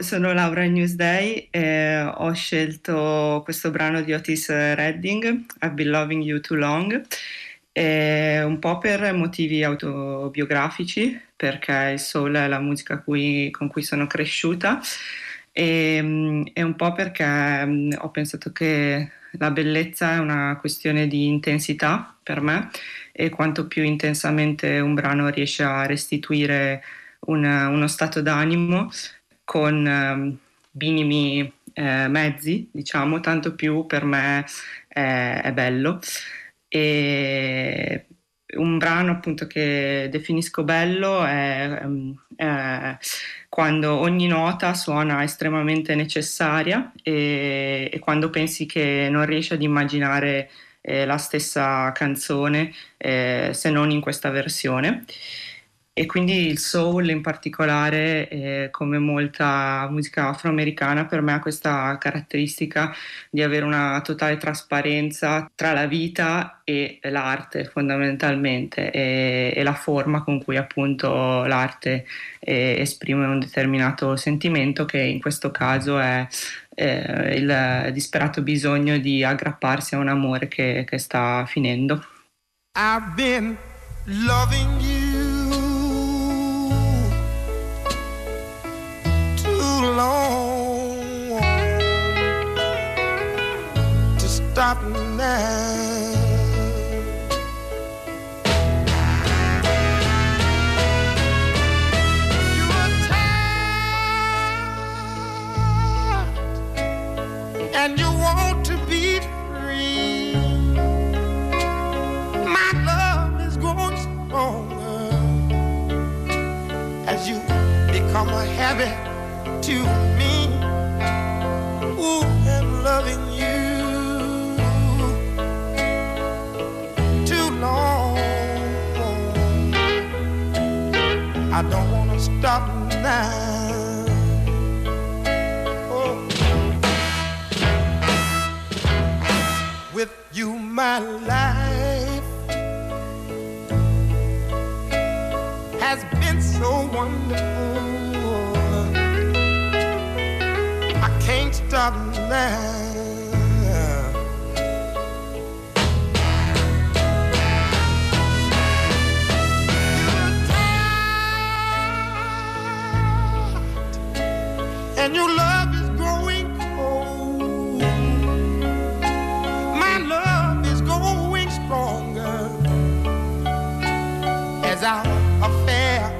Speaker 16: Sono Laura Newsday e ho scelto questo brano di Otis Redding, I've been loving you too long, un po' per motivi autobiografici, perché il soul è la musica cui, con cui sono cresciuta, e, e un po' perché mm, ho pensato che la bellezza è una questione di intensità per me e quanto più intensamente un brano riesce a restituire una, uno stato d'animo, con eh, minimi eh, mezzi, diciamo, tanto più per me è, è bello. E un brano appunto che definisco bello è, è, quando ogni nota suona estremamente necessaria e, e quando pensi che non riesci ad immaginare eh, la stessa canzone eh, se non in questa versione e quindi il soul in particolare, eh, come molta musica afroamericana, per me ha questa caratteristica di avere una totale trasparenza tra la vita e l'arte fondamentalmente e, e la forma con cui appunto l'arte eh, esprime un determinato sentimento che in questo caso è eh, il disperato bisogno di aggrapparsi a un amore che, che sta finendo.
Speaker 17: I've been loving you stop now. You are tired and you want to be free. My love is growing stronger as you become a habit to me. Ooh, I'm loving you I don't want to stop now. Oh. With you, my life has been so wonderful. I can't stop now. And your love is growing cold. My love is growing stronger as our affair,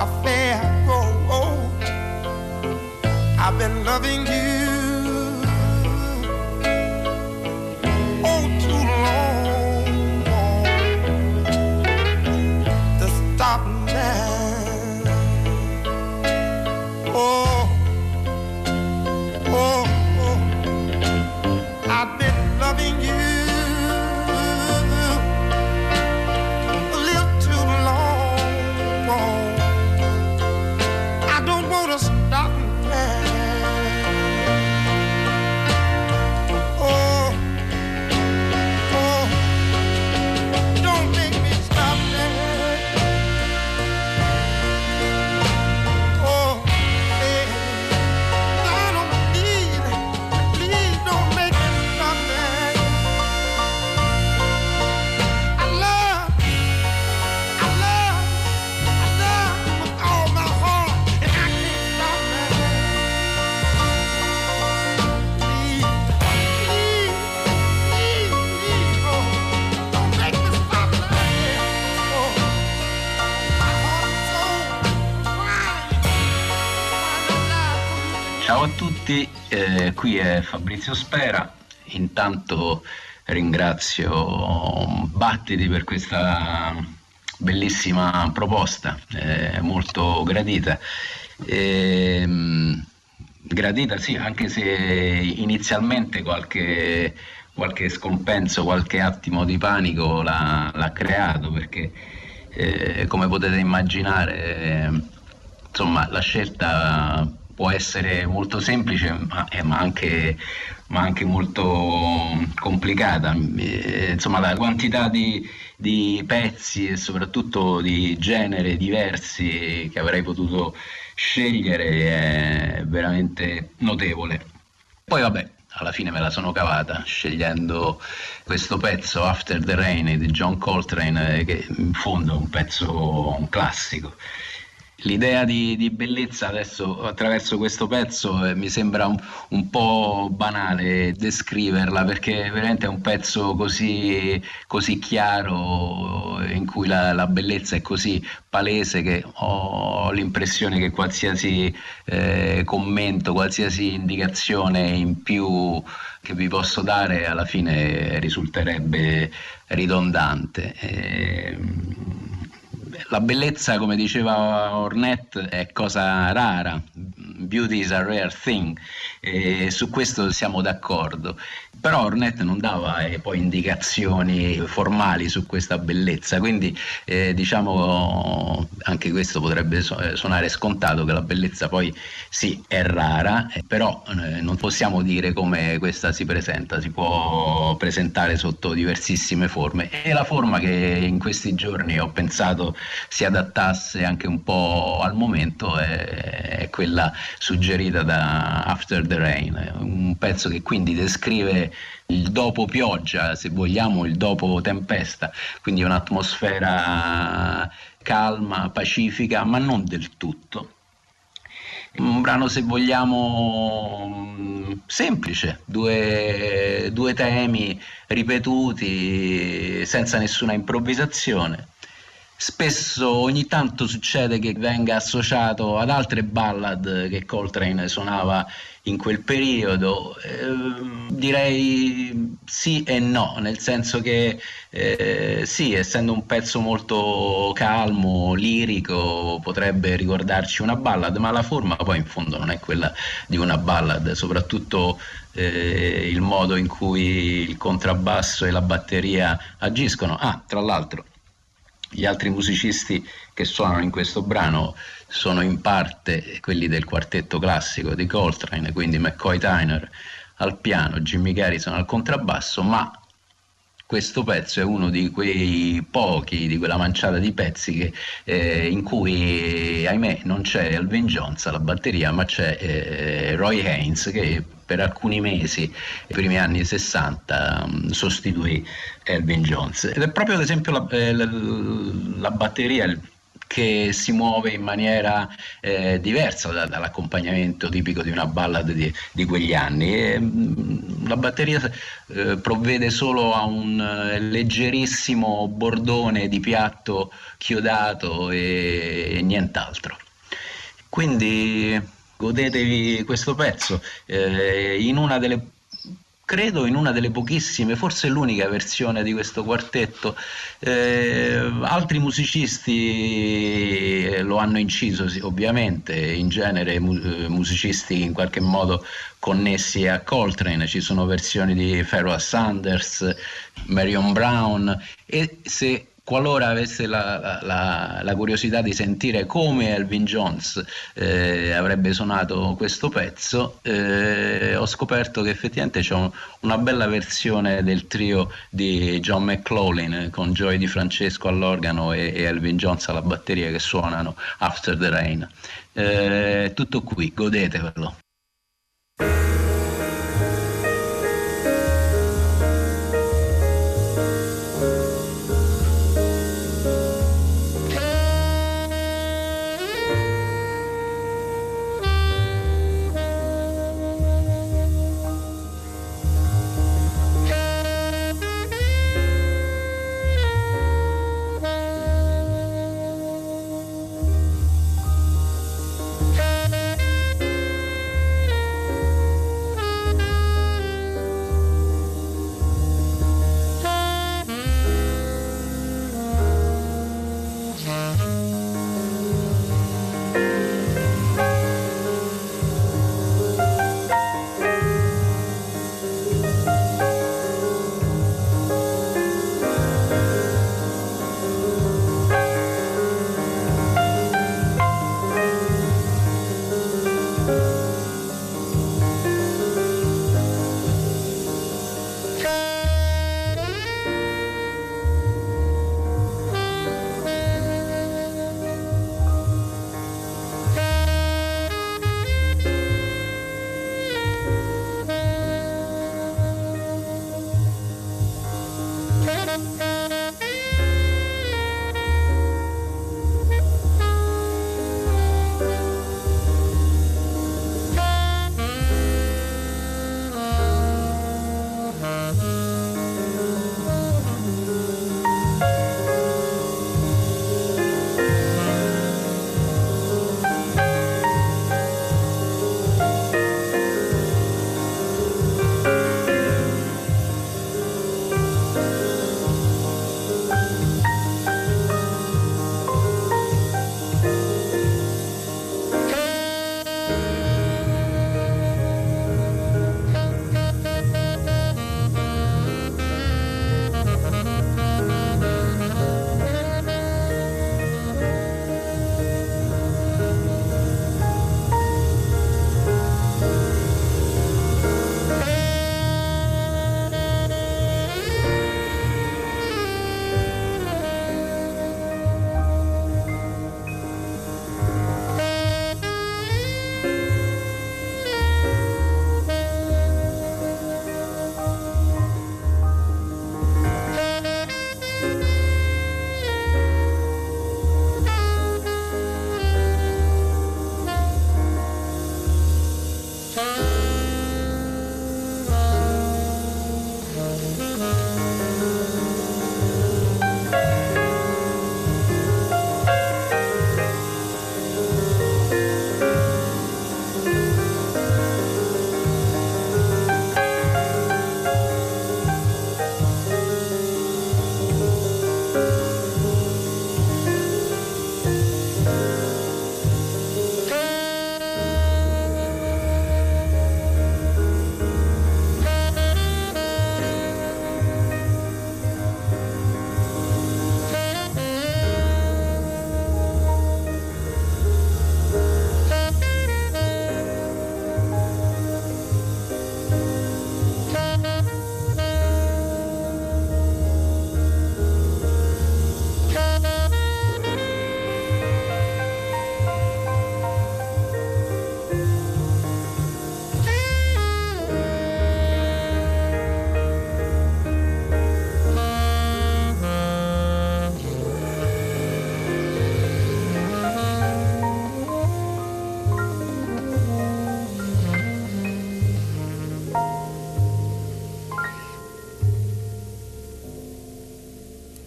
Speaker 17: affair grows. I've been loving you
Speaker 18: tutti, eh, qui è Fabrizio Spera. Intanto ringrazio Battiti per questa bellissima proposta, eh, molto gradita. Ehm, gradita sì, anche se inizialmente qualche, qualche scompenso, qualche attimo di panico l'ha, l'ha creato perché eh, come potete immaginare eh, insomma la scelta può essere molto semplice ma, eh, ma anche, ma anche molto complicata. Eh, insomma, la quantità di, di pezzi e soprattutto di genere diversi che avrei potuto scegliere è veramente notevole. Poi vabbè, alla fine me la sono cavata scegliendo questo pezzo After the Rain di John Coltrane che in fondo è un pezzo un classico. L'idea di, di, bellezza adesso attraverso questo pezzo eh, mi sembra un, un, po' banale descriverla perché veramente è un pezzo così, così chiaro in cui la, la, bellezza è così palese che ho l'impressione che qualsiasi eh, commento, qualsiasi indicazione in più che vi posso dare alla fine risulterebbe ridondante. E, la bellezza, come diceva Ornette, è cosa rara. Beauty is a rare thing, e su questo siamo d'accordo. Però Ornette non dava eh, poi indicazioni formali su questa bellezza, quindi eh, diciamo anche questo potrebbe eh, suonare scontato che la bellezza poi sì è rara, eh, però eh, non possiamo dire come questa si presenta, si può presentare sotto diversissime forme. E la forma che in questi giorni ho pensato si adattasse anche un po' al momento è, è quella suggerita da After the Rain, un pezzo che quindi descrive il dopo pioggia, se vogliamo, il dopo tempesta, quindi un'atmosfera calma, pacifica, ma non del tutto. Un brano, se vogliamo, semplice, due, due temi ripetuti senza nessuna improvvisazione Spesso ogni tanto succede che venga associato ad altre ballad che Coltrane suonava in quel periodo. Eh, direi sì e no, nel senso che eh, sì, essendo un pezzo molto calmo, lirico, potrebbe ricordarci una ballad, ma la forma poi in fondo non è quella di una ballad, soprattutto eh, il modo in cui il contrabbasso e la batteria agiscono. Ah, tra l'altro gli altri musicisti che suonano in questo brano sono in parte quelli del quartetto classico di Coltrane, quindi McCoy Tyner al piano, Jimmy Garrison al contrabbasso, ma questo pezzo è uno di quei pochi, di quella manciata di pezzi che, eh, in cui, ahimè, non c'è Elvin Jones alla batteria, ma c'è eh, Roy Haynes che per alcuni mesi, nei primi anni 60, mm, sostituì Elvin Jones. Ed è proprio ad esempio la, eh, la, la batteria che si muove in maniera eh, diversa da, dall'accompagnamento tipico di una ballad di, di quegli anni. E, mh, la batteria eh, provvede solo a un eh, leggerissimo bordone di piatto chiodato e, e nient'altro. Quindi godetevi questo pezzo eh, in una delle credo in una delle pochissime, forse l'unica versione di questo quartetto. Eh, altri musicisti eh, lo hanno inciso, ovviamente, in genere eh, musicisti in qualche modo connessi a Coltrane, ci sono versioni di Pharoah Sanders, Marion Brown e se qualora avesse la, la, la, curiosità di sentire come Elvin Jones eh, avrebbe suonato questo pezzo, eh, ho scoperto che effettivamente c'è un, una bella versione del trio di John McClellan con Joy Di Francesco all'organo e, e Elvin Jones alla batteria che suonano After the Rain. Eh, tutto qui, godetevelo.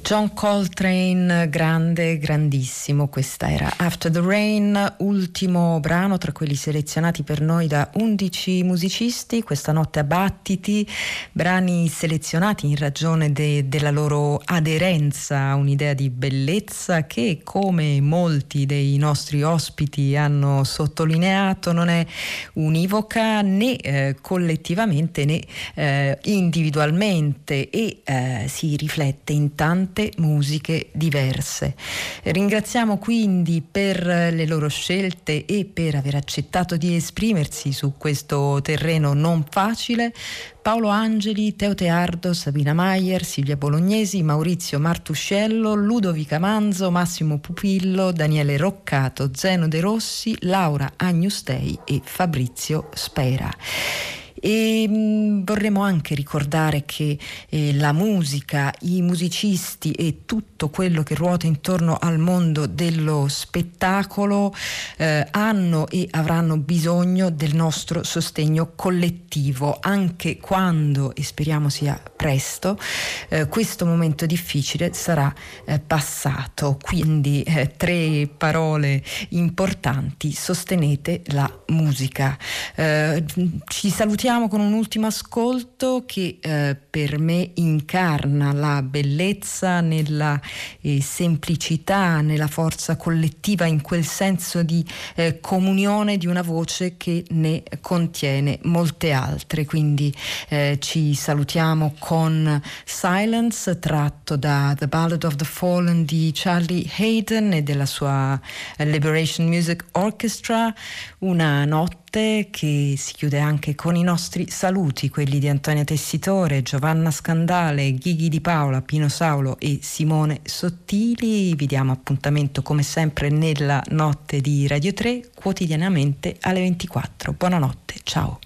Speaker 3: John Coltrane, grande, grandissimo, questa era After the Rain, ultimo brano tra quelli selezionati per noi da 11 musicisti, questa notte a battiti, brani selezionati in ragione de, della loro aderenza a un'idea di bellezza che, come molti dei nostri ospiti hanno sottolineato, non è univoca né eh, collettivamente né eh, individualmente e eh, si riflette in tante musiche diverse. Ringraziamo quindi per le loro scelte e per aver accettato di esprimersi su questo terreno non facile. Paolo Angeli, Teo Teardo, Sabina Maier, Silvia Bolognesi, Maurizio Martuscello, Ludovica Manzo, Massimo Pupillo, Daniele Roccato, Zeno De Rossi, Laura Agnustei e Fabrizio Spera. E mh, mm, vorremmo anche ricordare che eh, la musica, i musicisti e tutto quello che ruota intorno al mondo dello spettacolo eh, hanno e avranno bisogno del nostro sostegno collettivo, anche quando, e speriamo sia presto, eh, questo momento difficile sarà eh, passato. Quindi eh, tre parole importanti, sostenete la musica. Eh, ci salutiamo chiudiamo con un ultimo ascolto che eh, per me incarna la bellezza nella eh, semplicità, nella forza collettiva, in quel senso di eh, comunione di una voce che ne contiene molte altre. Quindi eh, ci salutiamo con Silence tratto da The Ballad of the Fallen di Charlie Hayden e della sua Liberation Music Orchestra, una notte che si chiude anche con i nostri saluti, quelli di Antonia Tessitore, Giovanna Scandale, Ghighi di Paola, Pino Saulo e Simone Sottili. Vi diamo appuntamento come sempre nella notte di Radio 3, quotidianamente alle 24. Buonanotte, ciao.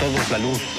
Speaker 19: Todos la luz.